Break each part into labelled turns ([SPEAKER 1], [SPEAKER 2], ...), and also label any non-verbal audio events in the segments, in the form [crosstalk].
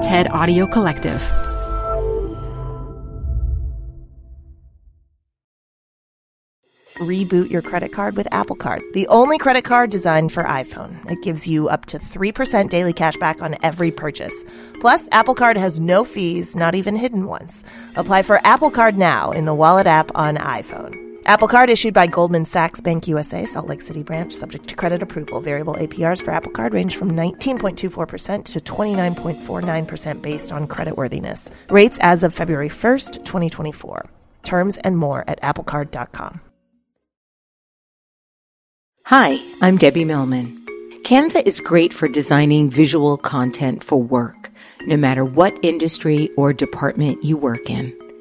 [SPEAKER 1] TED Audio Collective.
[SPEAKER 2] Reboot your credit card with Apple Card, the only credit card designed for iPhone. It gives you up to 3% daily cash back on every purchase. Plus, Apple Card has no fees, not even hidden ones. Apply for Apple Card now in the Wallet app on iPhone. Apple Card issued by Goldman Sachs Bank USA, Salt Lake City branch, subject to credit approval. Variable APRs for Apple Card range from 19.24% to 29.49% based on creditworthiness. Rates as of February 1st, 2024. Terms and more at applecard.com.
[SPEAKER 3] Hi, I'm Debbie Millman. Canva is great for designing visual content for work, no matter what industry or department you work in.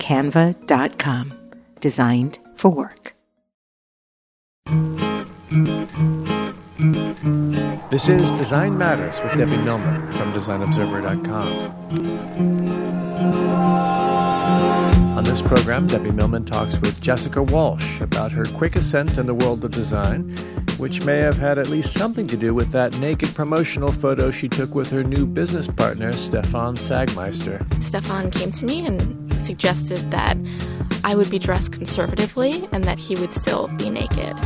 [SPEAKER 3] canva.com. Designed for work.
[SPEAKER 4] This is Design Matters with Debbie Millman from DesignObserver.com. On this program, Debbie Millman talks with Jessica Walsh about her quick ascent in the world of design, which may have had at least something to do with that naked promotional photo she took with her new business partner, Stefan Sagmeister.
[SPEAKER 5] Stefan came to me and suggested that I would be dressed conservatively and that he would still be naked.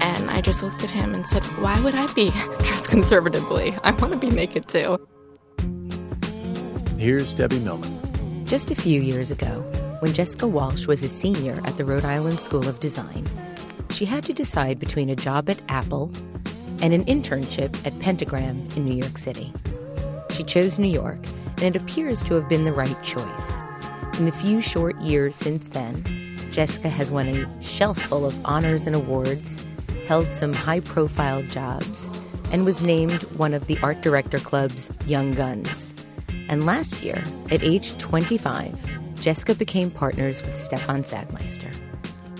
[SPEAKER 5] And I just looked at him and said, Why would I be [laughs] dressed conservatively? I want to be naked too.
[SPEAKER 4] Here's Debbie Millman.
[SPEAKER 3] Just a few years ago, when Jessica Walsh was a senior at the Rhode Island School of Design, she had to decide between a job at Apple and an internship at Pentagram in New York City. She chose New York, and it appears to have been the right choice. In the few short years since then, Jessica has won a shelf full of honors and awards, held some high profile jobs, and was named one of the Art Director Club's Young Guns. And last year, at age 25, Jessica became partners with Stefan Sagmeister.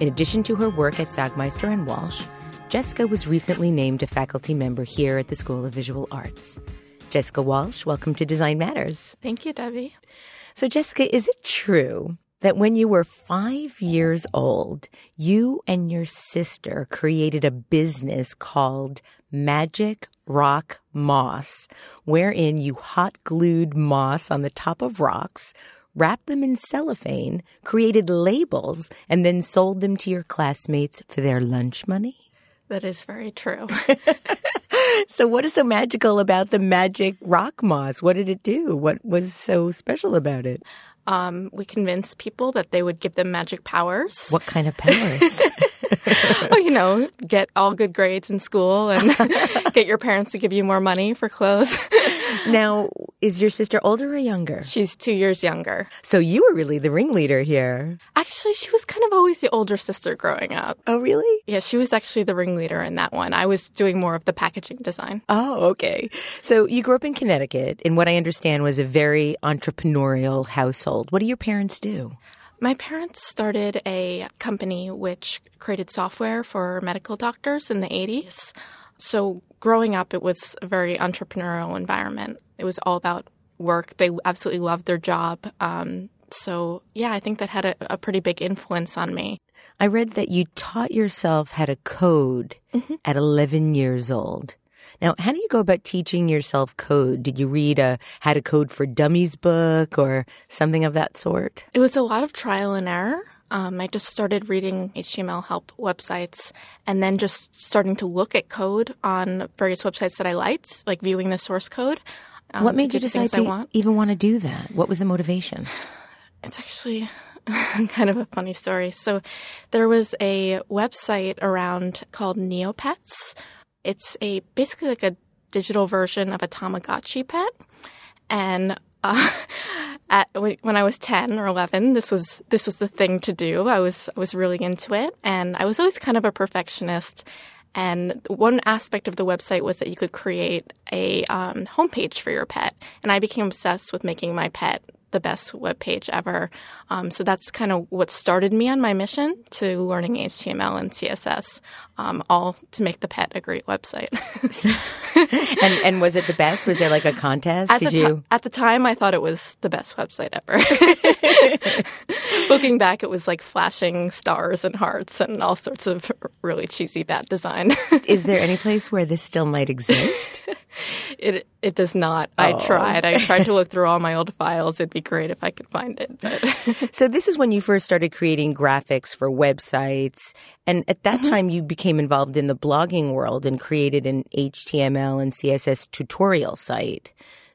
[SPEAKER 3] In addition to her work at Sagmeister and Walsh, Jessica was recently named a faculty member here at the School of Visual Arts. Jessica Walsh, welcome to Design Matters.
[SPEAKER 5] Thank you, Debbie.
[SPEAKER 3] So, Jessica, is it true that when you were five years old, you and your sister created a business called Magic Rock Moss, wherein you hot glued moss on the top of rocks, wrapped them in cellophane, created labels, and then sold them to your classmates for their lunch money?
[SPEAKER 5] That is very true. [laughs]
[SPEAKER 3] so, what is so magical about the magic rock moss? What did it do? What was so special about it?
[SPEAKER 5] Um, we convinced people that they would give them magic powers.
[SPEAKER 3] What kind of powers? [laughs] [laughs]
[SPEAKER 5] oh, you know, get all good grades in school and [laughs] get your parents to give you more money for clothes. [laughs]
[SPEAKER 3] now, is your sister older or younger?
[SPEAKER 5] She's two years younger.
[SPEAKER 3] So you were really the ringleader here.
[SPEAKER 5] Actually, she was kind of always the older sister growing up.
[SPEAKER 3] Oh, really?
[SPEAKER 5] Yeah, she was actually the ringleader in that one. I was doing more of the packaging design.
[SPEAKER 3] Oh, okay. So you grew up in Connecticut in what I understand was a very entrepreneurial household. What do your parents do?
[SPEAKER 5] My parents started a company which created software for medical doctors in the 80s. So, growing up, it was a very entrepreneurial environment. It was all about work. They absolutely loved their job. Um, so, yeah, I think that had a, a, pretty big influence on me.
[SPEAKER 3] I read that you taught yourself how to code mm-hmm. at 11 years old. Now, how do you go about teaching yourself code? Did you read a How to Code for Dummies book or something of that sort?
[SPEAKER 5] It was a lot of trial and error. Um, I just started reading HTML help websites and then just starting to look at code on various websites that I liked, like viewing the source code.
[SPEAKER 3] Um, what made you decide to want. even want to do that? What was the motivation? [sighs]
[SPEAKER 5] It's actually [laughs] kind of a funny story. So there was a website around called Neopets, it's a basically like a digital version of a Tamagotchi pet, and uh, [laughs] at, when I was ten or eleven, this was this was the thing to do. I was I was really into it, and I was always kind of a perfectionist. And one aspect of the website was that you could create a um, homepage for your pet. And I became obsessed with making my pet the best web page ever. Um, so that's kind of what started me on my mission to learning HTML and CSS, um, all to make the pet a great website. [laughs]
[SPEAKER 3] and, and was it the best? Was there like a contest?
[SPEAKER 5] At
[SPEAKER 3] Did you?
[SPEAKER 5] ti- at the time, I thought it was the best website ever. [laughs] Looking back, it was like flashing stars and hearts and all sorts of really cheesy bad design. [laughs]
[SPEAKER 3] Is there any place where this still might exist?
[SPEAKER 5] it it does not. I
[SPEAKER 3] Oh.
[SPEAKER 5] tried. I tried to look through all my old files. It'd be great if I could find it, [laughs]
[SPEAKER 3] so this is when you first started creating graphics for websites, and at that time you became involved in the blogging world and created an HTML and CSS tutorial site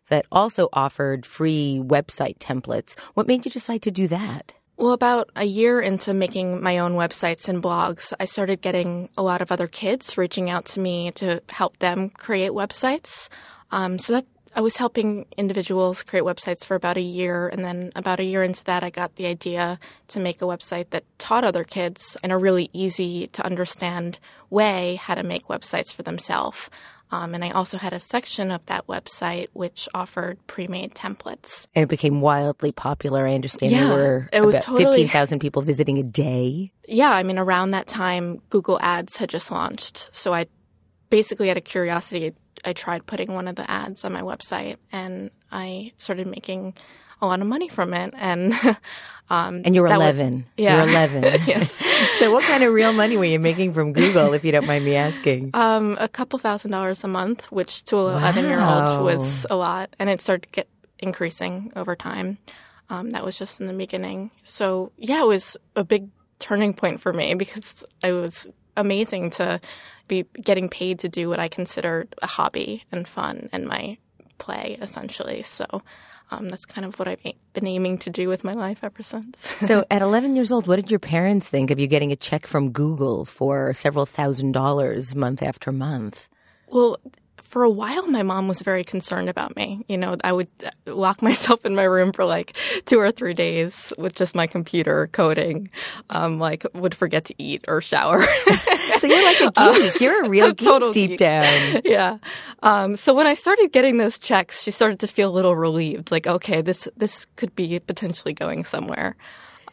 [SPEAKER 3] that also offered free website templates. What made you decide to do that?
[SPEAKER 5] Well, about a year into making my own websites and blogs, I started getting a lot of other kids reaching out to me to help them create websites. Um, so that I was helping individuals create websites for about a year, and then about a year into that, I got the idea to make a website that taught other kids in a really easy to understand way how to make websites for themselves. Um, and I also had a section of that website which offered pre-made templates.
[SPEAKER 3] And it became wildly popular. I understand
[SPEAKER 5] Yeah,
[SPEAKER 3] there were
[SPEAKER 5] it was
[SPEAKER 3] about
[SPEAKER 5] totally-
[SPEAKER 3] 15,000 people visiting a day.
[SPEAKER 5] yeah, I mean, around that time, Google Ads had just launched. So I basically, out of curiosity, I tried putting one of the ads on my website and I started making a lot of money from it. And, [laughs] um,
[SPEAKER 3] And you were
[SPEAKER 5] that was-
[SPEAKER 3] 11.
[SPEAKER 5] yeah.
[SPEAKER 3] You were 11. [laughs]
[SPEAKER 5] yes. [laughs]
[SPEAKER 3] so what kind of real money were you making from Google, if you don't mind me asking?
[SPEAKER 5] Um, a couple thousand dollars a month, which to an 11 year old was a lot. And it started to get increasing over time. Um, that was just in the beginning. So, yeah, it was a big turning point for me because it was amazing to be getting paid to do what I consider a hobby and fun and my play, essentially. So, um, that's kind of what I've been aiming to do with my life ever since. [laughs]
[SPEAKER 3] So at 11 years old, what did your parents think of you getting a check from Google for several thousand dollars month after month?
[SPEAKER 5] Well, for a while, my mom was very concerned about me. You know, I would uh, lock myself in my room for like two or three days with just my computer coding. Um, like, would forget to eat or shower. [laughs]
[SPEAKER 3] So you're like a geek. you're a real [laughs]
[SPEAKER 5] a
[SPEAKER 3] geek deep
[SPEAKER 5] geek.
[SPEAKER 3] down. [laughs]
[SPEAKER 5] yeah. Um, so when I started getting those checks, she started to feel a little relieved. Like, okay, this this could be potentially going somewhere.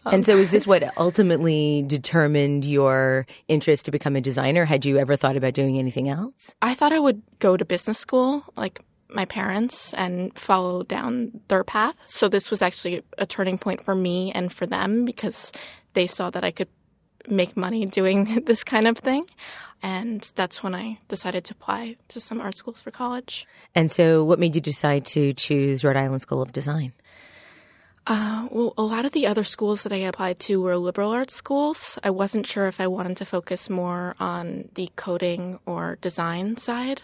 [SPEAKER 5] [laughs]
[SPEAKER 3] and so is this what ultimately determined your interest to become a designer? Had you ever thought about doing anything else?
[SPEAKER 5] I thought I would go to business school, like my parents, and follow down their path. So this was actually a turning point for me and for them because they saw that I could make money doing [laughs] this kind of thing. And that's when I decided to apply to some art schools for college.
[SPEAKER 3] And so what made you decide to choose Rhode Island School of Design?
[SPEAKER 5] Uh, well, a lot of the other schools that I applied to were liberal arts schools. I wasn't sure if I wanted to focus more on the coding or design side.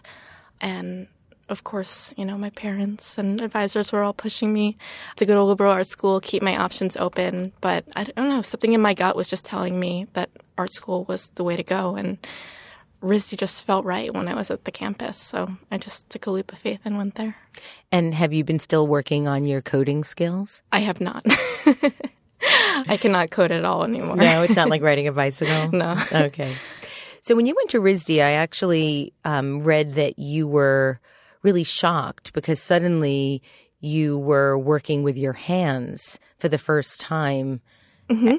[SPEAKER 5] And of course, you know, my parents and advisors were all pushing me to go to a liberal arts school, keep my options open. But I don't know, something in my gut was just telling me that art school was the way to go. And RISD just felt right when I was at the campus. So I just took a leap of faith and went there.
[SPEAKER 3] And have you been still working on your coding skills?
[SPEAKER 5] I have not. [laughs] I cannot code at all anymore.
[SPEAKER 3] No, it's not [laughs] like riding a bicycle.
[SPEAKER 5] No.
[SPEAKER 3] Okay. So when you went to RISD, I actually um, read that you were really shocked because suddenly you were working with your hands for the first time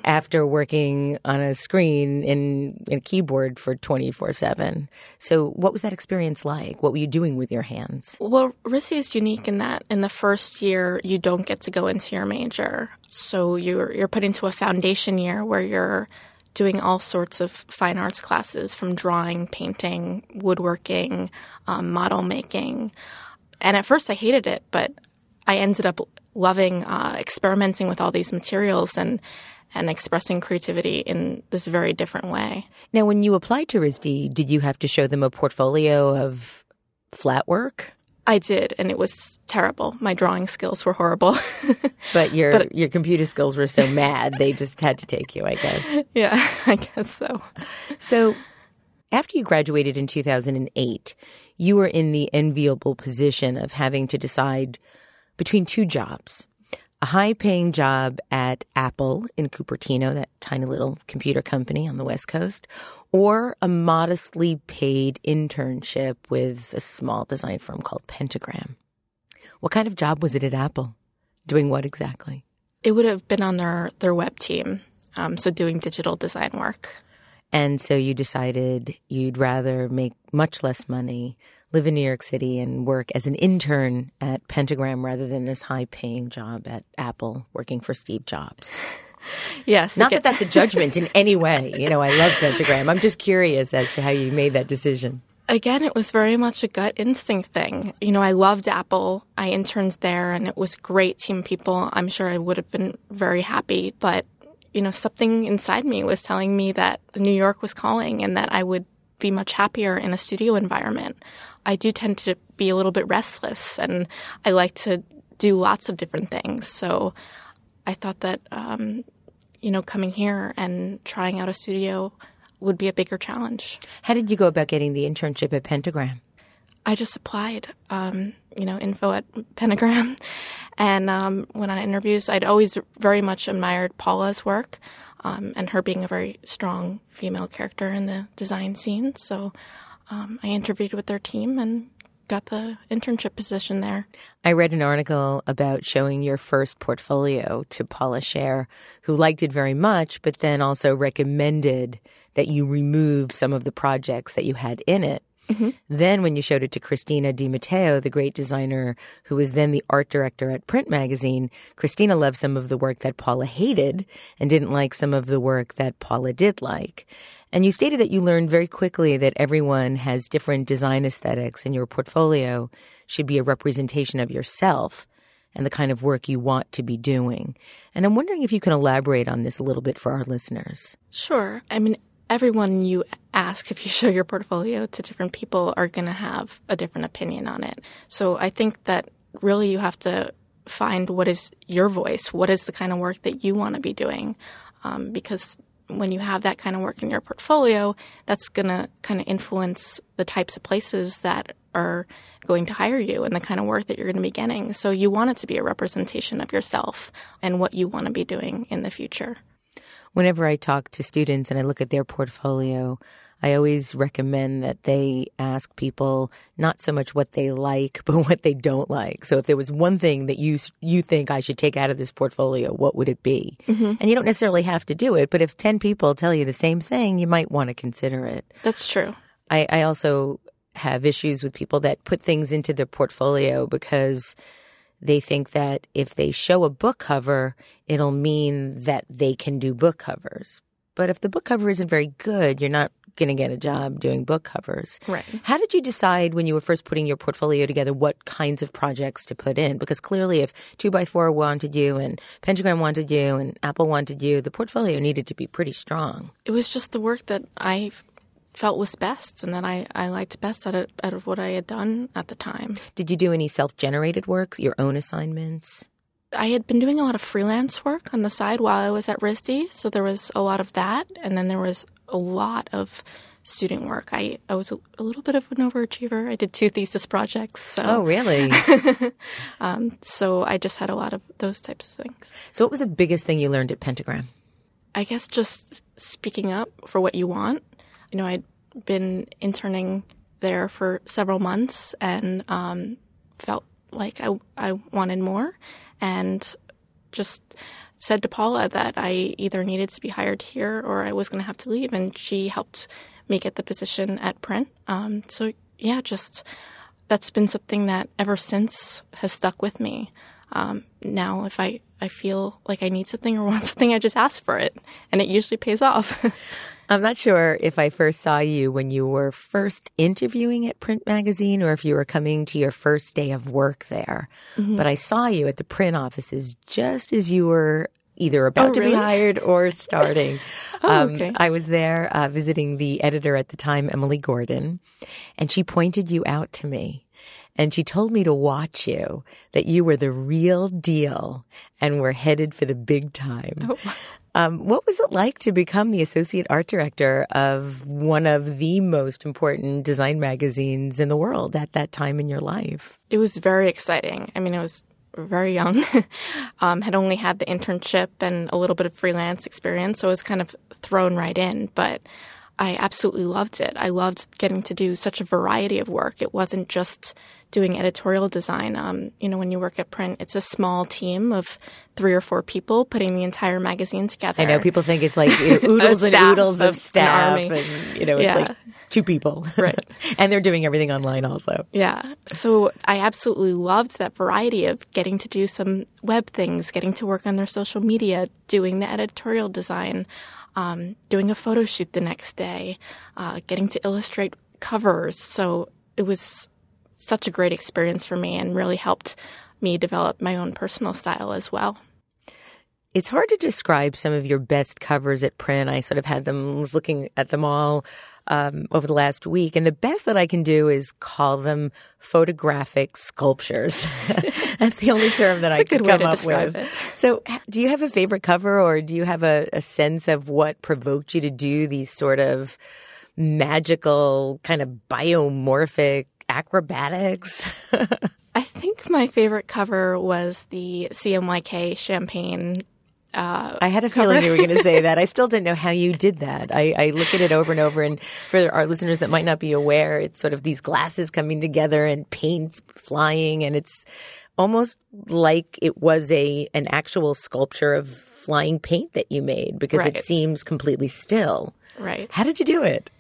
[SPEAKER 3] after working on a screen in, in a keyboard for 24 7. So, what was that experience like? What were you doing with your hands?
[SPEAKER 5] Well, RISD is unique in that in the first year you don't get to go into your major, so you're you're put into a foundation year where you're doing all sorts of fine arts classes from drawing, painting, woodworking, um, model making, and at first I hated it, but I ended up loving uh, experimenting with all these materials and and expressing creativity in this very different way.
[SPEAKER 3] Now, when you applied to RISD, did you have to show them a portfolio of flat work?
[SPEAKER 5] I did, and it was terrible. My drawing skills were horrible. [laughs]
[SPEAKER 3] But your
[SPEAKER 5] But-
[SPEAKER 3] your computer skills were so mad they just had to take you, I guess. [laughs]
[SPEAKER 5] yeah, I guess so.
[SPEAKER 3] So, after you graduated in 2008, you were in the enviable position of having to decide between two jobs. A high paying job at Apple in Cupertino, that tiny little computer company on the West Coast, or a modestly paid internship with a small design firm called Pentagram. What kind of job was it at Apple? Doing what exactly?
[SPEAKER 5] It would have been on their, their web team, um, so doing digital design work.
[SPEAKER 3] And so you decided you'd rather make much less money, live in New York City, and work as an intern at Pentagram rather than this high paying job at Apple working for Steve Jobs. [laughs]
[SPEAKER 5] Yes.
[SPEAKER 3] Not that that's a judgment in any way. You know, I love Pentagram. I'm just curious as to how you made that decision.
[SPEAKER 5] Again, it was very much a gut instinct thing. You know, I loved Apple. I interned there and it was great team people. I'm sure I would have been very happy, but you know, something inside me was telling me that New York was calling and that I would be much happier in a studio environment. I do tend to be a little bit restless and I like to do lots of different things. So I thought that, um, you know, coming here and trying out a studio would be a bigger challenge.
[SPEAKER 3] How did you go about getting the internship at Pentagram?
[SPEAKER 5] I just applied, um, you know, info at Pentagram. And um, went on interviews. I'd always very much admired Paula's work um, and her being a very strong female character in the design scene. So um, I interviewed with their team and got the internship position there.
[SPEAKER 3] I read an article about showing your first portfolio to Paula Scher, who liked it very much, but then also recommended that you remove some of the projects that you had in it. Mm-hmm. Then, when you showed it to Christina Di Matteo, the great designer who was then the art director at Print Magazine, Christina loved some of the work that Paula hated and didn't like some of the work that Paula did like. And you stated that you learned very quickly that everyone has different design aesthetics, and your portfolio should be a representation of yourself and the kind of work you want to be doing. And I'm wondering if you can elaborate on this a little bit for our listeners.
[SPEAKER 5] Sure. I mean, everyone you ask if you [laughs] show your portfolio to different people are going to have a different opinion on it. So I think that really you have to find what is your voice, what is the kind of work that you want to be doing, um, because when you have that kind of work in your portfolio, that's going to kind of influence the types of places that are going to hire you and the kind of work that you're going to be getting. So you want it to be a representation of yourself and what you want to be doing in the future
[SPEAKER 3] whenever I talk to students and I look at their portfolio, I always recommend that they ask people not so much what they like, [laughs] but what they don't like. So if there was one thing that you you think I should take out of this portfolio, what would it be? Mm-hmm. And you don't necessarily have to do it, but if 10 people tell you the same thing, you might want to consider it.
[SPEAKER 5] That's true.
[SPEAKER 3] I, I also have issues with people that put things into their portfolio because they think that if they show a book cover, it'll mean that they can do book covers. But if the book cover isn't very good, you're not going to get a job doing book covers.
[SPEAKER 5] Right.
[SPEAKER 3] How did you decide when you were first putting your portfolio together what kinds of projects to put in? Because clearly, if 2x4 wanted you and Pentagram wanted you and Apple wanted you, the portfolio needed to be pretty strong.
[SPEAKER 5] It was just the work that I felt was best and that I, I liked best out of, out of what I had done at the time.
[SPEAKER 3] Did you do any self generated work, your own assignments?
[SPEAKER 5] I had been doing a lot of freelance work on the side while I was at RISD, so there was a lot of that, and then there was a lot of student work. I, I was a, a little bit of an overachiever. I did two thesis projects. So.
[SPEAKER 3] Oh, really? [laughs]
[SPEAKER 5] um, so I just had a lot of those types of things.
[SPEAKER 3] So, what was the biggest thing you learned at Pentagram?
[SPEAKER 5] I guess just speaking up for what you want you know, I'd been interning there for several months and um, felt like I, I wanted more and just said to Paula that I either needed to be hired here or I was going to have to leave. And she helped me get the position at Print. Um, so, yeah, just that's been something that ever since has stuck with me. Um, now, if I, I feel like I need something or [laughs] want something, I just ask for it, and it usually pays off. [laughs]
[SPEAKER 3] I'm not sure if I first saw you when you were first interviewing at Print Magazine or if you were coming to your first day of work there. Mm-hmm. But I saw you at the print offices just as you were either about oh, to
[SPEAKER 5] really?
[SPEAKER 3] be hired or starting. [laughs]
[SPEAKER 5] oh, um, okay.
[SPEAKER 3] I was there uh, visiting the editor at the time, Emily Gordon, and she pointed you out to me. And she told me to watch you, that you were the real deal and were headed for the big time. Oh. Um, what was it like to become the associate art director of one of the most important design magazines in the world at that time in your life?
[SPEAKER 5] It was very exciting. I mean, it was very young, [laughs] um, had only had the internship and a little bit of freelance experience, so I was kind of thrown right in. But I absolutely loved it. I loved getting to do such a variety of work. It wasn't just doing editorial design. Um, you know, when you work at print, it's a small team of three or four people putting the entire magazine together.
[SPEAKER 3] I know people think it's like you know, [laughs] oodles and oodles of, of staff, and you know, it's yeah. like two people,
[SPEAKER 5] right? [laughs]
[SPEAKER 3] and they're doing everything online also.
[SPEAKER 5] Yeah. So I absolutely loved that variety of getting to do some web things, getting to work on their social media, doing the editorial design um, doing a photo shoot the next day, uh, getting to illustrate covers. So it was such a great experience for me and really helped me develop my own personal style as well.
[SPEAKER 3] It's hard to describe some of your best covers at print. I sort of had them, was looking at them all um, over the last week. And the best that I can do is call them photographic sculptures. [laughs] That's the only term that I could come up with. It. So, do you have a favorite cover, or do you have a, a sense of what provoked you to do these sort of magical, kind of biomorphic acrobatics? [laughs]
[SPEAKER 5] I think my favorite cover was the CMYK champagne uh,
[SPEAKER 3] I had a feeling you were going to say that. I still don't know how you did that. I, I, look at it over and over, and for our listeners that might not be aware, it's sort of these glasses coming together and paint flying, and it's almost like it was a an actual sculpture of flying paint that you made because right. it seems completely still.
[SPEAKER 5] Right.
[SPEAKER 3] How did you do it?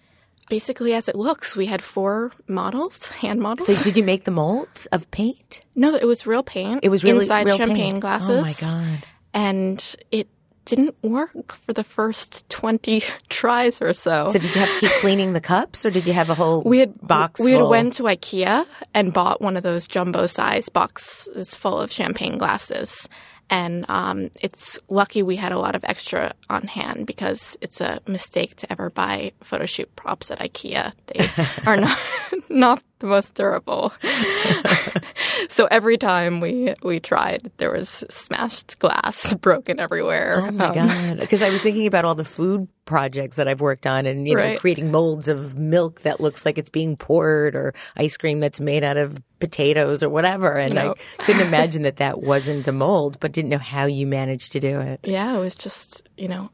[SPEAKER 5] Basically, as it looks, we had four models, [laughs] hand models.
[SPEAKER 3] So, did you make the molds of paint?
[SPEAKER 5] No, it was real paint.
[SPEAKER 3] It was really
[SPEAKER 5] inside
[SPEAKER 3] real
[SPEAKER 5] champagne
[SPEAKER 3] paint.
[SPEAKER 5] glasses.
[SPEAKER 3] Oh my god!
[SPEAKER 5] And it didn't work for the first 20 [laughs] tries or so.
[SPEAKER 3] So did you have to keep cleaning the cups or did you have a whole we had, box
[SPEAKER 5] We
[SPEAKER 3] had
[SPEAKER 5] went to IKEA and bought one of those jumbo size boxes full of champagne glasses. And um, it's lucky we had a lot of extra on hand because it's a mistake to ever buy photo shoot props at IKEA. They [laughs] are not [laughs] not the most durable. [laughs] so every time we we tried, there was smashed glass [laughs] broken everywhere.
[SPEAKER 3] Oh my um, god! Because I was thinking about all the food projects that I've worked on, and you know,
[SPEAKER 5] right.
[SPEAKER 3] creating molds of milk that looks like it's being poured, or ice cream that's made out of potatoes or whatever. And no. I [laughs] couldn't imagine that that wasn't a mold, but didn't know how you managed to do it.
[SPEAKER 5] Yeah, it was just you know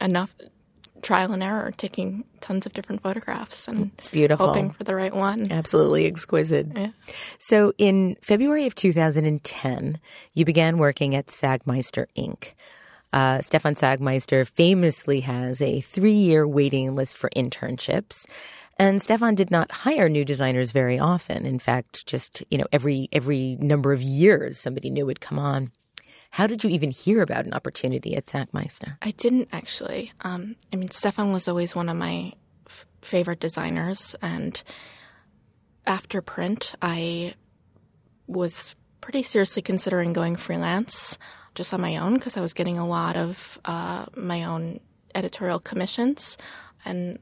[SPEAKER 5] enough trial and error, taking tons of different photographs and
[SPEAKER 3] it's beautiful.
[SPEAKER 5] hoping for the right one.
[SPEAKER 3] Absolutely exquisite.
[SPEAKER 5] Yeah.
[SPEAKER 3] So in February of 2010, you began working at Sagmeister Inc. Uh, Stefan Sagmeister famously has a three year waiting list for internships. And Stefan did not hire new designers very often. In fact, just, you know, every, every number of years, somebody new would come on. How did you even hear about an opportunity at Sagmeister?
[SPEAKER 5] I didn't actually. Um, I mean, Stefan was always one of my f- favorite designers, and after print, I was pretty seriously considering going freelance just on my own because I was getting a lot of uh, my own editorial commissions and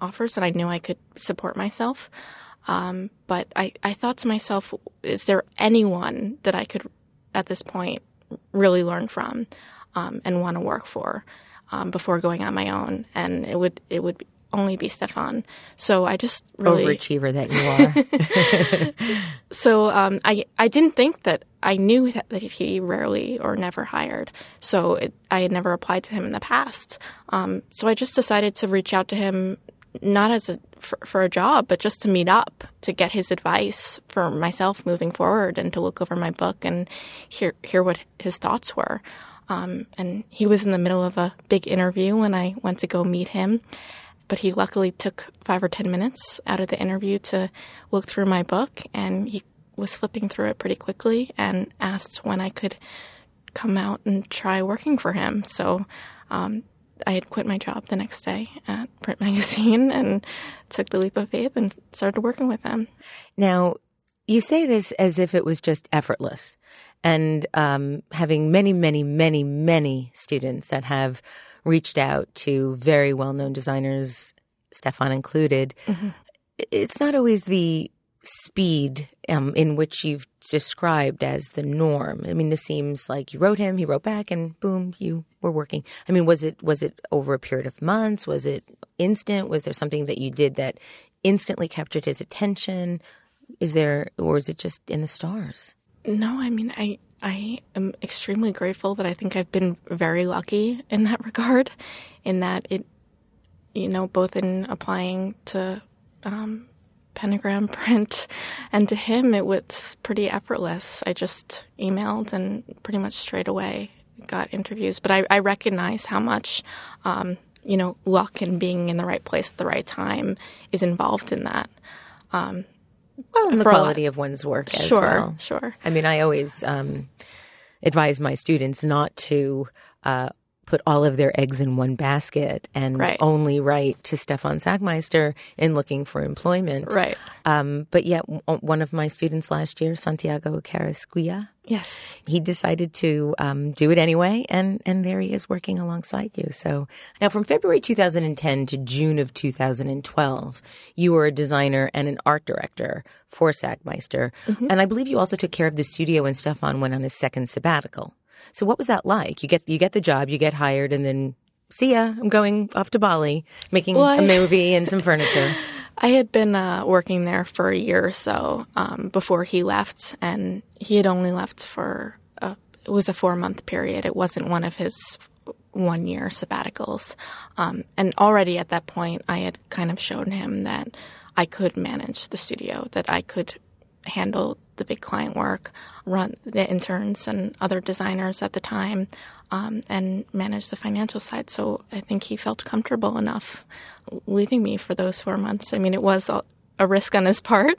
[SPEAKER 5] offers, and I knew I could support myself. Um, but I, I thought to myself, is there anyone that I could, at this point, really learn from um, and want to work for um, before going on my own. And it would it would only be Stefan. So I just really
[SPEAKER 3] overachiever that you
[SPEAKER 5] are. [laughs] [laughs] so um, I I didn't think that I knew that, that he rarely or never hired. So it, I had never applied to him in the past. Um, so I just decided to reach out to him not as a for, for, a job, but just to meet up to get his advice for myself moving forward and to look over my book and hear hear what his thoughts were. Um, and he was in the middle of a big interview when I went to go meet him, but he luckily took five or ten minutes out of the interview to look through my book, and he was flipping through it pretty quickly and asked when I could come out and try working for him. So um, I had quit my job the next day at Print Magazine and took the leap of faith and started working with them.
[SPEAKER 3] Now, you say this as if it was just effortless. And um, having many, many, many, many students that have reached out to very well known designers, Stefan included, mm-hmm. it's not always the speed um, in which you've described as the norm. I mean, this seems like you wrote him, he wrote back, and boom, you were working. I mean, was it was it over a period of months? Was it instant? Was there something that you did that instantly captured his attention? Is there, or is it just in the stars?
[SPEAKER 5] No, I mean, I I am extremely grateful that I think I've been very lucky in that [laughs] regard, in that it, you know, both in applying to um, pentagram [laughs] print and to him it was pretty effortless. I just emailed and pretty much straight away got interviews. But I, I recognize how much, um, you know, luck and being in the right place at the right time is involved in that. Um,
[SPEAKER 3] well, and the quality of one's work as
[SPEAKER 5] sure,
[SPEAKER 3] well.
[SPEAKER 5] Sure,
[SPEAKER 3] I mean, I always um, advise my students not to uh, put all of their eggs in one basket and
[SPEAKER 5] right.
[SPEAKER 3] only write to Stefan Sagmeister in looking for employment.
[SPEAKER 5] Right.
[SPEAKER 3] Um, but yet, one of my students last year, Santiago Carrasquilla,
[SPEAKER 5] yes,
[SPEAKER 3] he decided to um, do it anyway, and and there he is working alongside you. So now, from February 2010 to June of 2012, you were a designer and an art director for Sagmeister, mm-hmm. and I believe you also took care of the studio when Stefan went on his second sabbatical. So what was that like? You get you get the job, you get hired, and then see ya. I'm going off to Bali, making well, a movie and some furniture. [laughs]
[SPEAKER 5] I had been uh, working there for a year or so um, before he left, and he had only left for a, it was a four month period. It wasn't one of his one year sabbaticals, um, and already at that point, I had kind of shown him that I could manage the studio, that I could handle the big client work, run the interns and other designers at the time, um, and manage the financial side. So I think he felt comfortable enough leaving me for those four months. I mean, it was a, a risk on his part,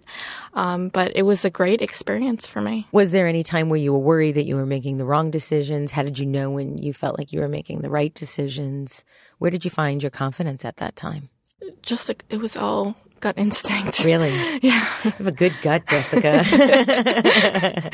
[SPEAKER 5] um, but it was a great experience for me.
[SPEAKER 3] Was there any time where you were worried that you were making the wrong decisions? How did you know when you felt like you were making the right decisions? Where did you find your confidence at that time?
[SPEAKER 5] Just like it was all gut instinct.
[SPEAKER 3] Really? [laughs]
[SPEAKER 5] Yeah.
[SPEAKER 3] You have a good gut, Jessica. [laughs]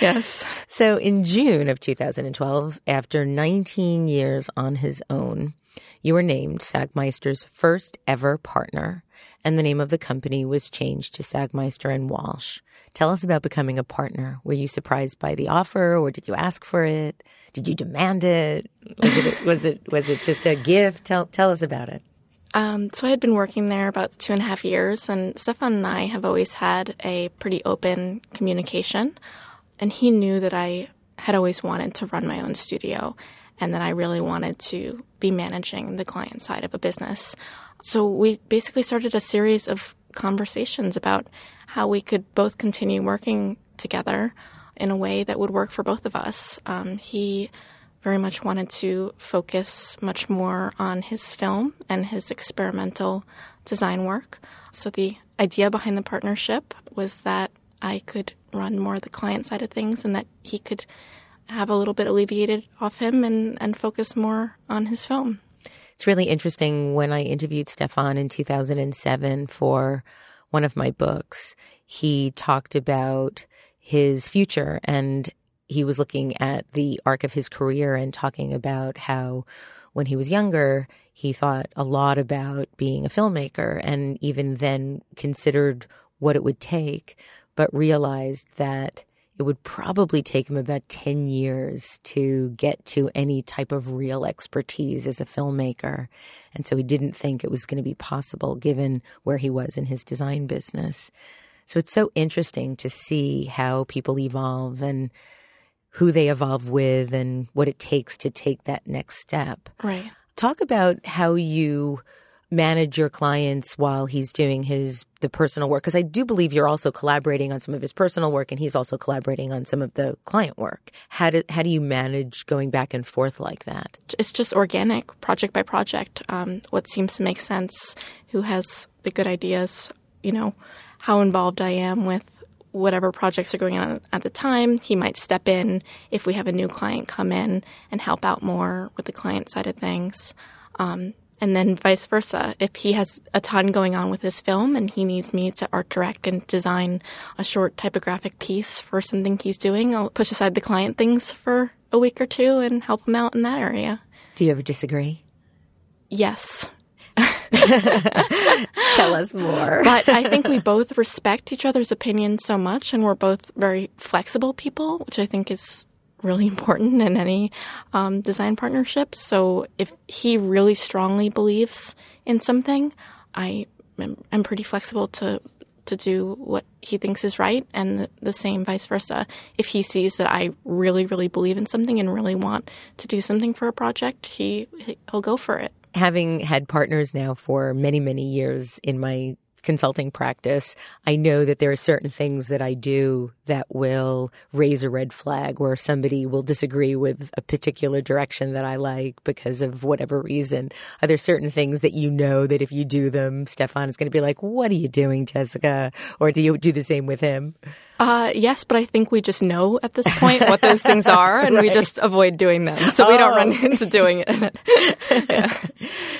[SPEAKER 5] yes.
[SPEAKER 3] So in June of 2012, after 19 years on his own, you were named Sagmeister's first ever partner, and the name of the company was changed to Sagmeister and Walsh. Tell us about becoming a partner. Were you surprised by the offer, or did you ask for it? Did you demand it? Was it was it was it just a gift? Tell tell us about it.
[SPEAKER 5] Um, so I had been working there about two and a half years, and Stefan and I have always had a pretty open communication. And he knew that I had always wanted to run my own studio and that I really wanted to be managing the client side of a business. So we basically started a series of conversations about how we could both continue working together in a way that would work for both of us. Um, he very much wanted to focus much more on his film and his experimental design work. So the idea behind the partnership was that I could run more the client side of things and that he could have a little bit alleviated off him and, and focus more on his film.
[SPEAKER 3] It's really interesting when I interviewed Stefan in 2007 for one of my books, he talked about his future and he was looking at the arc of his career and talking about how when he was younger, he thought a lot about being a filmmaker and even then considered what it would take, but realized that it would probably take him about 10 years to get to any type of real expertise as a filmmaker. And so he didn't think it was going to be possible given where he was in his design business. So it's so interesting to see how people evolve and who they evolve with and what it takes to take that next step.
[SPEAKER 5] Right.
[SPEAKER 3] Talk about how you manage your clients while he's doing his the personal work because I do believe you're also collaborating on some of his personal work and he's also collaborating on some of the client work. How do how do you manage going back and forth like that?
[SPEAKER 5] It's just organic, project by project. Um, what seems to make sense, who has the good ideas, you know, how involved I am with whatever projects are going on at the time. He might step in if we have a new client come in and help out more with the client side of things. Um, and then vice versa. If he has a ton going on with his film and he needs me to art direct and design a short typographic piece for something he's doing, I'll push aside the client things for a week or two and help him out in that area.
[SPEAKER 3] Do you ever disagree?
[SPEAKER 5] Yes. [laughs]
[SPEAKER 3] Tell us more.
[SPEAKER 5] but I think we both respect each other's opinions so much, and we're both very flexible people, which I think is really [laughs] important in any um, design partnership. So if he really strongly believes in something, I am pretty flexible to to do what he thinks is right, and the same vice versa. If he sees that I really, really believe in something and really want to do something for a project, he he'll go for it.
[SPEAKER 3] Having had partners now for many, many years in my consulting practice, I know that there are certain things that I do that will raise a red flag where somebody will disagree with a particular direction that I like because of whatever reason. Are there certain things that you know that if you do them, Stefan is going to be like, What are you doing, Jessica? Or do you do the same with him?
[SPEAKER 5] Uh, yes, but I think we just know at this [laughs] point what those things are, and right. we just avoid doing them, so oh. we don't run oh. [laughs] into doing it. [laughs]
[SPEAKER 3] yeah.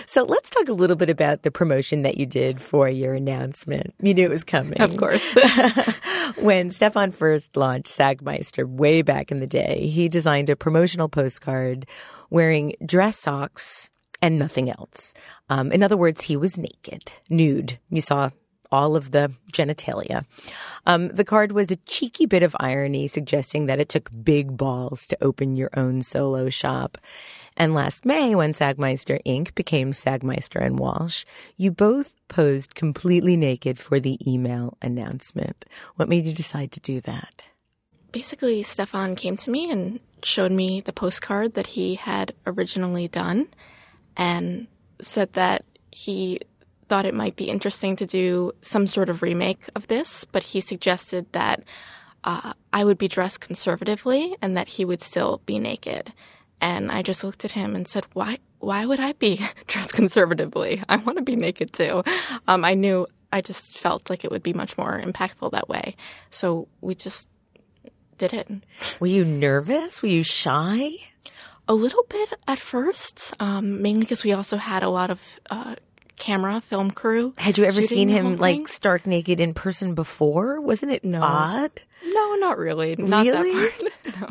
[SPEAKER 3] So let's talk a little bit about the promotion that you did for your announcement. You knew it was coming,
[SPEAKER 5] of course.
[SPEAKER 3] when Stefan first launched Sagmeister way back in the day, he designed a promotional postcard wearing dress socks and nothing else. Um, in other words, he was naked, nude. You saw all of the genitalia. Um, the card was a cheeky bit of irony, suggesting that it took big balls to open your own solo shop. And last May, when Sagmeister Inc. became Sagmeister and Walsh, you both posed completely naked for the email announcement. What made you decide to do that?
[SPEAKER 5] Basically, Stefan came to me and showed me the postcard that he had originally done and said that he thought it might be interesting to do some sort of remake of this, but he suggested that uh, I would be dressed conservatively and that he would still be naked. And I just looked at him and said, "Why? Why would I be [laughs] dressed conservatively? I want to be naked too." Um, I knew. I just felt like it would be much more impactful that way. So we just did it.
[SPEAKER 3] Were you nervous? Were you shy?
[SPEAKER 5] A little bit at first, um, mainly because we also had a lot of uh, camera film crew.
[SPEAKER 3] Had you ever seen him like stark naked in person before? Wasn't it no. odd?
[SPEAKER 5] No, not really. Not really? that part. [laughs] No.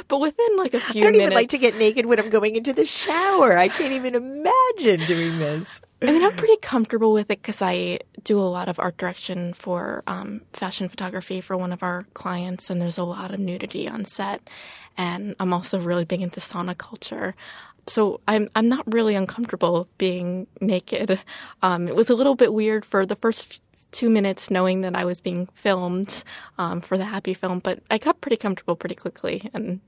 [SPEAKER 5] [laughs] but within like a few
[SPEAKER 3] I don't
[SPEAKER 5] minutes,
[SPEAKER 3] even like to get naked when I'm going into the shower. I can't even imagine doing this.
[SPEAKER 5] I mean, I'm pretty comfortable with it because I do a lot of art direction for um, fashion photography for one of our clients, and there's a lot of nudity on set. And I'm also really big into sauna culture so I'm I'm not really uncomfortable being naked. Um, it was a little bit weird for the first two minutes knowing that I was being filmed um, for the Happy film, but I got pretty comfortable pretty quickly, and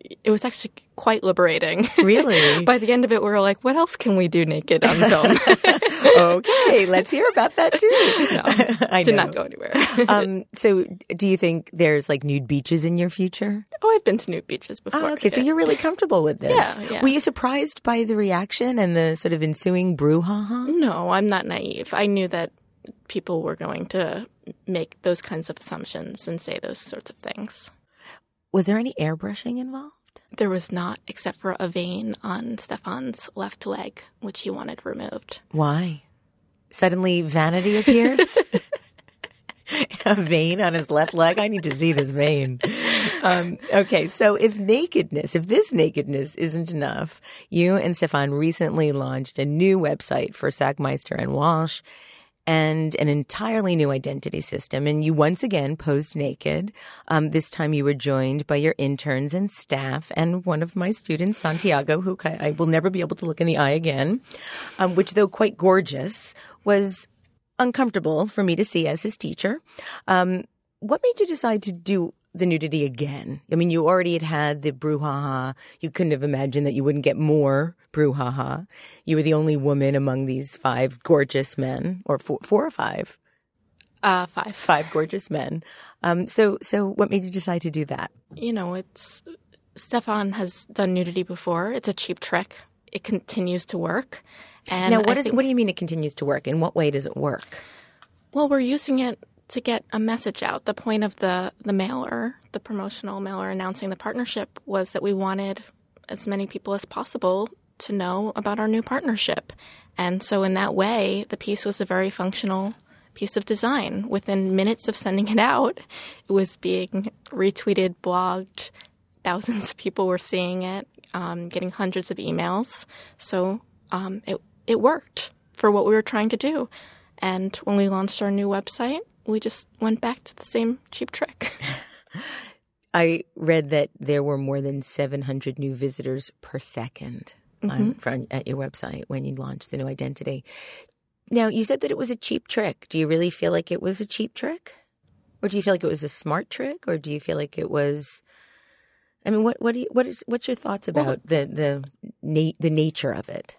[SPEAKER 5] it was actually quite liberating.
[SPEAKER 3] Really? [laughs]
[SPEAKER 5] By the end of it, we were like, what else can we do naked on film? [laughs]
[SPEAKER 3] okay, let's hear about that too. [laughs]
[SPEAKER 5] No, I did know. not go anywhere.
[SPEAKER 3] um, so, do you think there's like nude beaches in your future?
[SPEAKER 5] Oh, I've been to nude beaches before.
[SPEAKER 3] Oh, okay, so you're really comfortable with this.
[SPEAKER 5] Yeah, yeah.
[SPEAKER 3] Were you surprised by the reaction and the sort of ensuing brouhaha?
[SPEAKER 5] No, I'm not naive. I knew that people were going to make those kinds of assumptions and say those sorts of things.
[SPEAKER 3] Was there any airbrushing involved?
[SPEAKER 5] There was not, except for a vein on Stefan's left leg, which he wanted removed.
[SPEAKER 3] Why? Suddenly vanity appears? [laughs] a vein on his left leg? I need to see this vein. Um, okay, so if nakedness, if this nakedness isn't enough, you and Stefan recently launched a new website for Sagmeister and Walsh and an entirely new identity system. And you once again posed naked. Um, this time you were joined by your interns and staff and one of my students, Santiago, who I will never be able to look in the eye again, um, which, though quite gorgeous, was uncomfortable for me to see as his teacher. Um, what made you decide to do the nudity again? I mean, you already had had the brouhaha. You couldn't have imagined that you wouldn't get more brouhaha. You were the only woman among these five gorgeous men, or four, four or five?
[SPEAKER 5] Uh, five.
[SPEAKER 3] Five gorgeous men. Um, so, so what made you decide to do that?
[SPEAKER 5] You know, it's Stefan has done nudity before. It's a cheap trick. It continues to work.
[SPEAKER 3] And now, what, is, think, what do you mean it continues to work? In what way does it work?
[SPEAKER 5] Well, we're using it to get a message out. The point of the, the mailer, the promotional mailer announcing the partnership, was that we wanted as many people as possible to know about our new partnership. And so, in that way, the piece was a very functional piece of design. Within minutes of sending it out, it was being retweeted, blogged. Thousands of people were seeing it, um, getting hundreds of emails. So um, it it worked for what we were trying to do. And when we launched our new website, we just went back to the same cheap trick. [laughs]
[SPEAKER 3] I read that there were more than 700 new visitors per 2nd mm-hmm. on, at your website when you launched the new identity. Now, you said that it was a cheap trick. Do you really feel like it was a cheap trick? Or do you feel like it was a smart trick? Or do you feel like it was I mean, what what do you, what is what's your thoughts about well, the the na- the nature of it?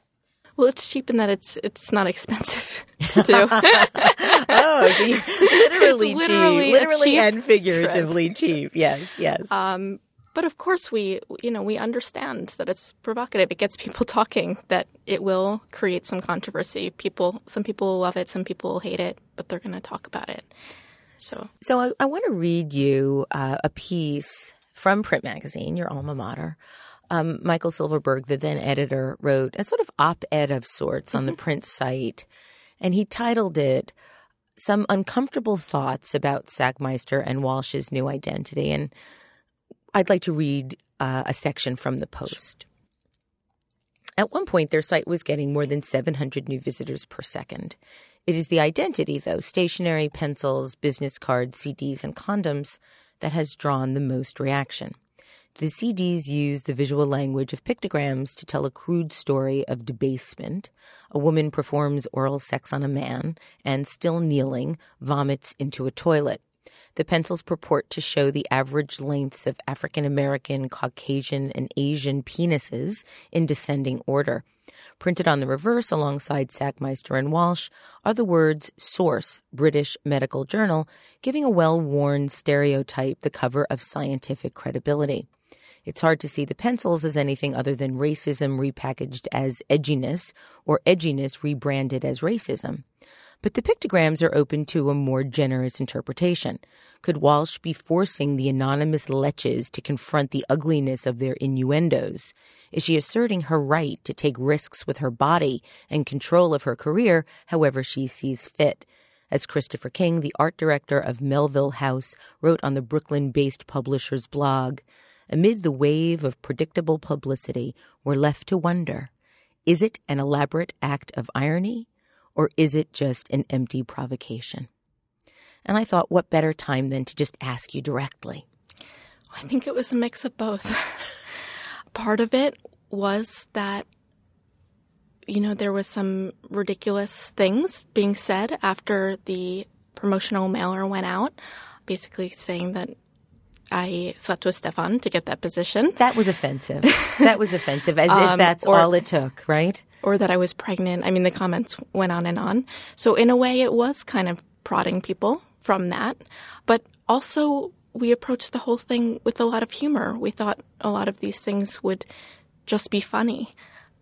[SPEAKER 5] Well, it's cheap in that it's it's not [laughs] expensive to do. [laughs]
[SPEAKER 3] oh, literally, [laughs] literally cheap, literally cheap and figuratively cheap. Yes, yes. Um,
[SPEAKER 5] but of course, we you know we understand that it's provocative. It gets people [laughs] talking. That it will create some controversy. People, some people will love it, some people will hate it, but they're going to talk about it. So,
[SPEAKER 3] so I, I want to read you uh, a piece from Print Magazine, your alma mater um, Michael Silverberg, the then editor, wrote a sort of op ed of sorts on the mm-hmm. print site. And he titled it Some Uncomfortable Thoughts About Sagmeister and Walsh's New Identity. And I'd like to read uh, a section from the post. At one point, their site was getting more than 700 new visitors per second. It is the identity, though stationery, pencils, business cards, CDs, and condoms that has drawn the most reaction. The CDs use the visual language of pictograms to tell a crude story of debasement. A woman performs oral sex on a man and, still kneeling, vomits into a toilet. The pencils purport to show the average lengths of African American, Caucasian, and Asian penises in descending order. Printed on the reverse alongside Sagmeister and Walsh are the words Source, British Medical Journal, giving a well worn stereotype the cover of scientific credibility. It's hard to see the pencils as anything other than racism repackaged as edginess or edginess rebranded as racism. But the pictograms are open to a more generous interpretation. Could Walsh be forcing the anonymous leches to confront the ugliness of their innuendos? Is she asserting her right to take risks with her body and control of her career however she sees fit? As Christopher King, the art director of Melville House, wrote on the Brooklyn based publisher's blog, amid the wave of predictable publicity, we're left to wonder is it an elaborate act of irony, or is it just an empty provocation? And I thought, what better time than to just ask you directly?
[SPEAKER 5] I think it was a mix of both. [laughs] Part of it was that, you know, there was some ridiculous things being said after the promotional mailer went out, basically saying that I slept with Stefan to get that position.
[SPEAKER 3] That was offensive. that was offensive, as um, if that's or, all it took, right?
[SPEAKER 5] Or that I was pregnant. I mean, the comments went on and on. So, in a way, it was kind of prodding people from that. But also, we approached the whole thing with a lot of humor. We thought a lot of these things would just be funny.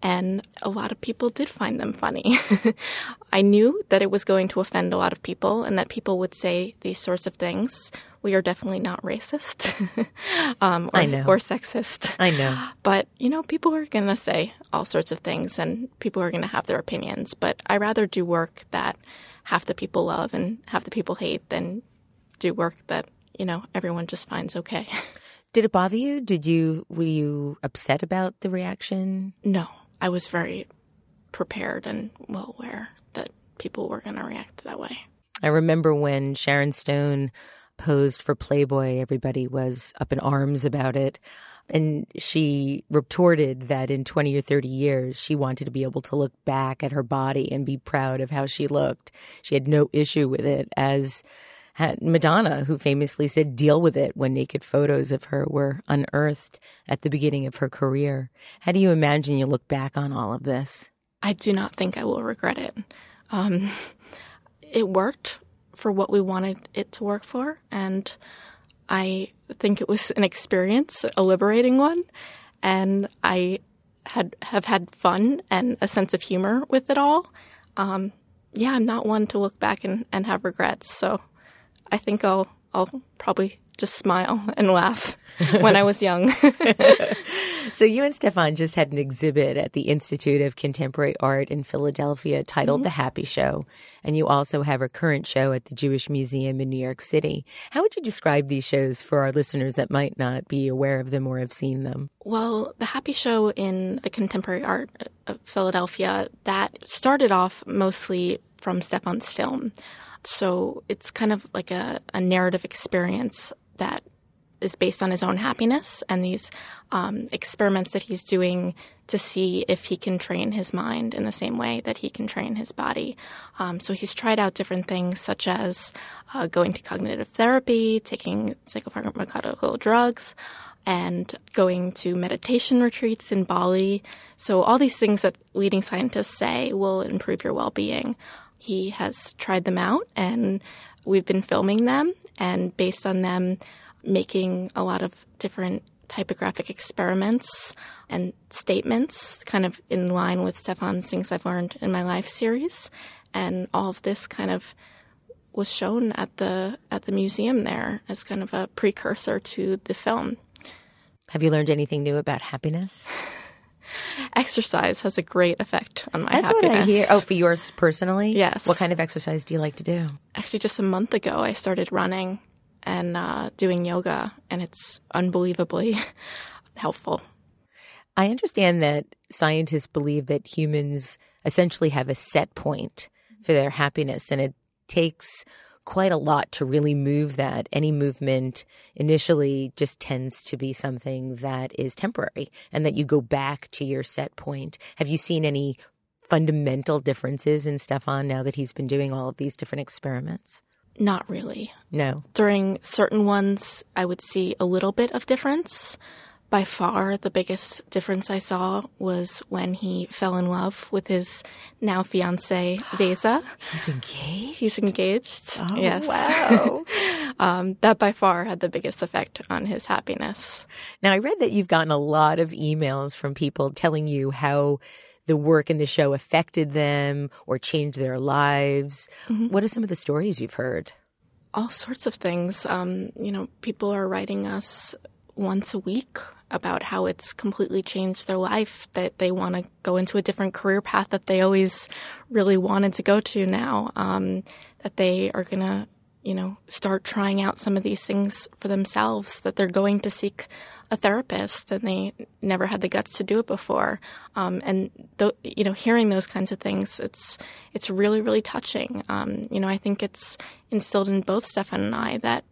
[SPEAKER 5] And a lot of people did find them funny. [laughs] I knew that it was going to offend a lot of people and that people would say these sorts of things we are definitely not racist [laughs] um, or, or, sexist.
[SPEAKER 3] I know. [laughs]
[SPEAKER 5] But, you know, people are going to say all sorts of things and people are going to have their opinions. But I rather do work that half the people love and half the people hate than do work that, you know, everyone just finds okay. [laughs]
[SPEAKER 3] Did it bother you? Did you, were you upset about the reaction?
[SPEAKER 5] No. I was very prepared and well aware that people were going to react that way.
[SPEAKER 3] I remember when Sharon Stone posed for Playboy, everybody was up in arms about it. And she retorted that in 20 or 30 years, she wanted to be able to look back at her body and be proud of how she looked. She had no issue with it, as had Madonna, who famously said, deal with it when naked photos of her were unearthed at the beginning of her career. How do you imagine you look back on all of this?
[SPEAKER 5] I do not think I will regret it. Um, [laughs] it worked for what we wanted it to work for. And I think it was an experience, a liberating one. And I had have had fun and a sense of humor with it all. Um, yeah, I'm not one to look back and, and have regrets. So I think I'll I'll probably just smile and laugh when I was young. [laughs]
[SPEAKER 3] so you and Stefan just had an exhibit at the Institute of Contemporary Art in Philadelphia titled mm-hmm. The Happy Show, and you also have a current show at the Jewish Museum in New York City. How would you describe these shows for our listeners that might not be aware of them or have seen them?
[SPEAKER 5] Well, The Happy Show in the Contemporary Art of Philadelphia that started off mostly from Stefan's film. So it's kind of like a, a narrative experience that is based on his own happiness and these um, experiments that he's doing to see if he can train his mind in the same way that he can train his body. Um, so he's tried out different things such as uh, going to cognitive therapy, taking psychopharmacological drugs, and going to meditation retreats in Bali. So all these things that leading scientists say will improve your well-being. He has tried them out and we've been filming them and based on them making a lot of different typographic experiments and statements, kind of in line with Stefan's Things I've Learned in My Life series. And all of this kind of was shown at the at the museum there as kind of a precursor to the film.
[SPEAKER 3] Have you learned anything new about happiness? [laughs]
[SPEAKER 5] Exercise has a great effect on my
[SPEAKER 3] That's
[SPEAKER 5] happiness.
[SPEAKER 3] what I hear. Oh, for yours personally?
[SPEAKER 5] Yes.
[SPEAKER 3] What kind of exercise do you like to do?
[SPEAKER 5] Actually, just a month ago, I started running and uh, doing yoga, and it's unbelievably [laughs] helpful.
[SPEAKER 3] I understand that scientists believe that humans essentially have a set point for their happiness, and it takes quite a lot to really move that. Any movement initially just tends to be something that is temporary and that you go back to your set point. Have you seen any fundamental differences in Stefan now that he's been doing all of these different experiments?
[SPEAKER 5] Not really.
[SPEAKER 3] No.
[SPEAKER 5] During certain ones, I would see a little bit of difference. By far, the biggest difference I saw was when he fell in love with his now fiance, Vesa. [gasps]
[SPEAKER 3] He's engaged?
[SPEAKER 5] He's engaged.
[SPEAKER 3] Oh,
[SPEAKER 5] yes.
[SPEAKER 3] wow. [laughs]
[SPEAKER 5] um, that by far had the biggest effect on his happiness.
[SPEAKER 3] Now, I read that you've gotten a lot of emails from people telling you how the work in the show affected them or changed their lives.
[SPEAKER 5] Mm-hmm.
[SPEAKER 3] What are some of the stories you've heard?
[SPEAKER 5] All sorts of things. Um, you know, people are writing us once a week about how it's completely changed their life, that they want to go into a different career path that they always really wanted to go to now, um, that they are going to, you know, start trying out some of these things for themselves, that they're going to seek a therapist and they never had the guts to do it before. Um, and, th- you know, hearing those kinds of things, it's, it's really, really touching. Um, you know, I think it's instilled in both Stefan and I that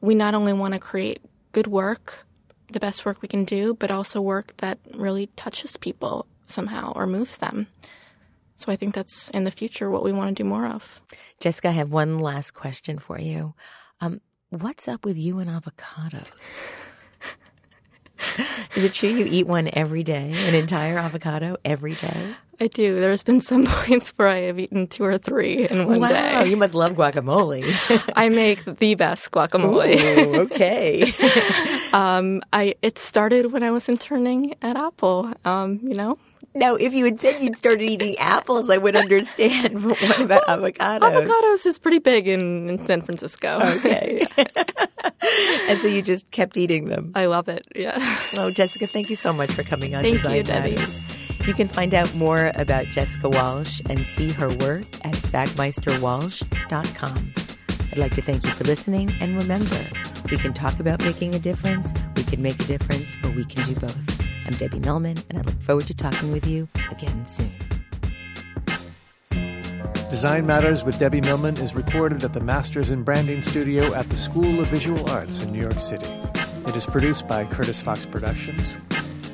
[SPEAKER 5] we not only want to create good work, the best work we can do, but also work that really touches people somehow or moves them. So I think that's in the future what we want to do more of.
[SPEAKER 3] Jessica, I have one last question for you. Um, what's up with you and avocados? [laughs] Is it true you eat one every day, an entire avocado every day?
[SPEAKER 5] I do. There's been some [laughs] points where I have eaten two or three in one
[SPEAKER 3] wow,
[SPEAKER 5] day.
[SPEAKER 3] you must love guacamole. [laughs]
[SPEAKER 5] I make the best guacamole.
[SPEAKER 3] Ooh, okay. [laughs]
[SPEAKER 5] um, I it started when I was interning at Apple. Um, you know,
[SPEAKER 3] now, if you had said you'd started eating apples, I would understand. But what about avocados?
[SPEAKER 5] avocados is pretty big in, in San Francisco.
[SPEAKER 3] Okay. and so you just kept eating them.
[SPEAKER 5] I love it. Yeah.
[SPEAKER 3] Oh, Jessica, thank you so much for coming on
[SPEAKER 5] Thank
[SPEAKER 3] Design
[SPEAKER 5] you, Debbie.
[SPEAKER 3] Matters. You can find out more about Jessica Walsh and see her work at sagmeisterwalsh.com. I'd like to thank you for listening, and remember, we can talk about making a difference, we can make a difference, or we can do both. I'm Debbie Millman, and I look forward to talking with you again soon.
[SPEAKER 4] Design Matters with Debbie Millman is recorded at the Masters in Branding Studio at the School of Visual Arts in New York City. It is produced by Curtis Fox Productions.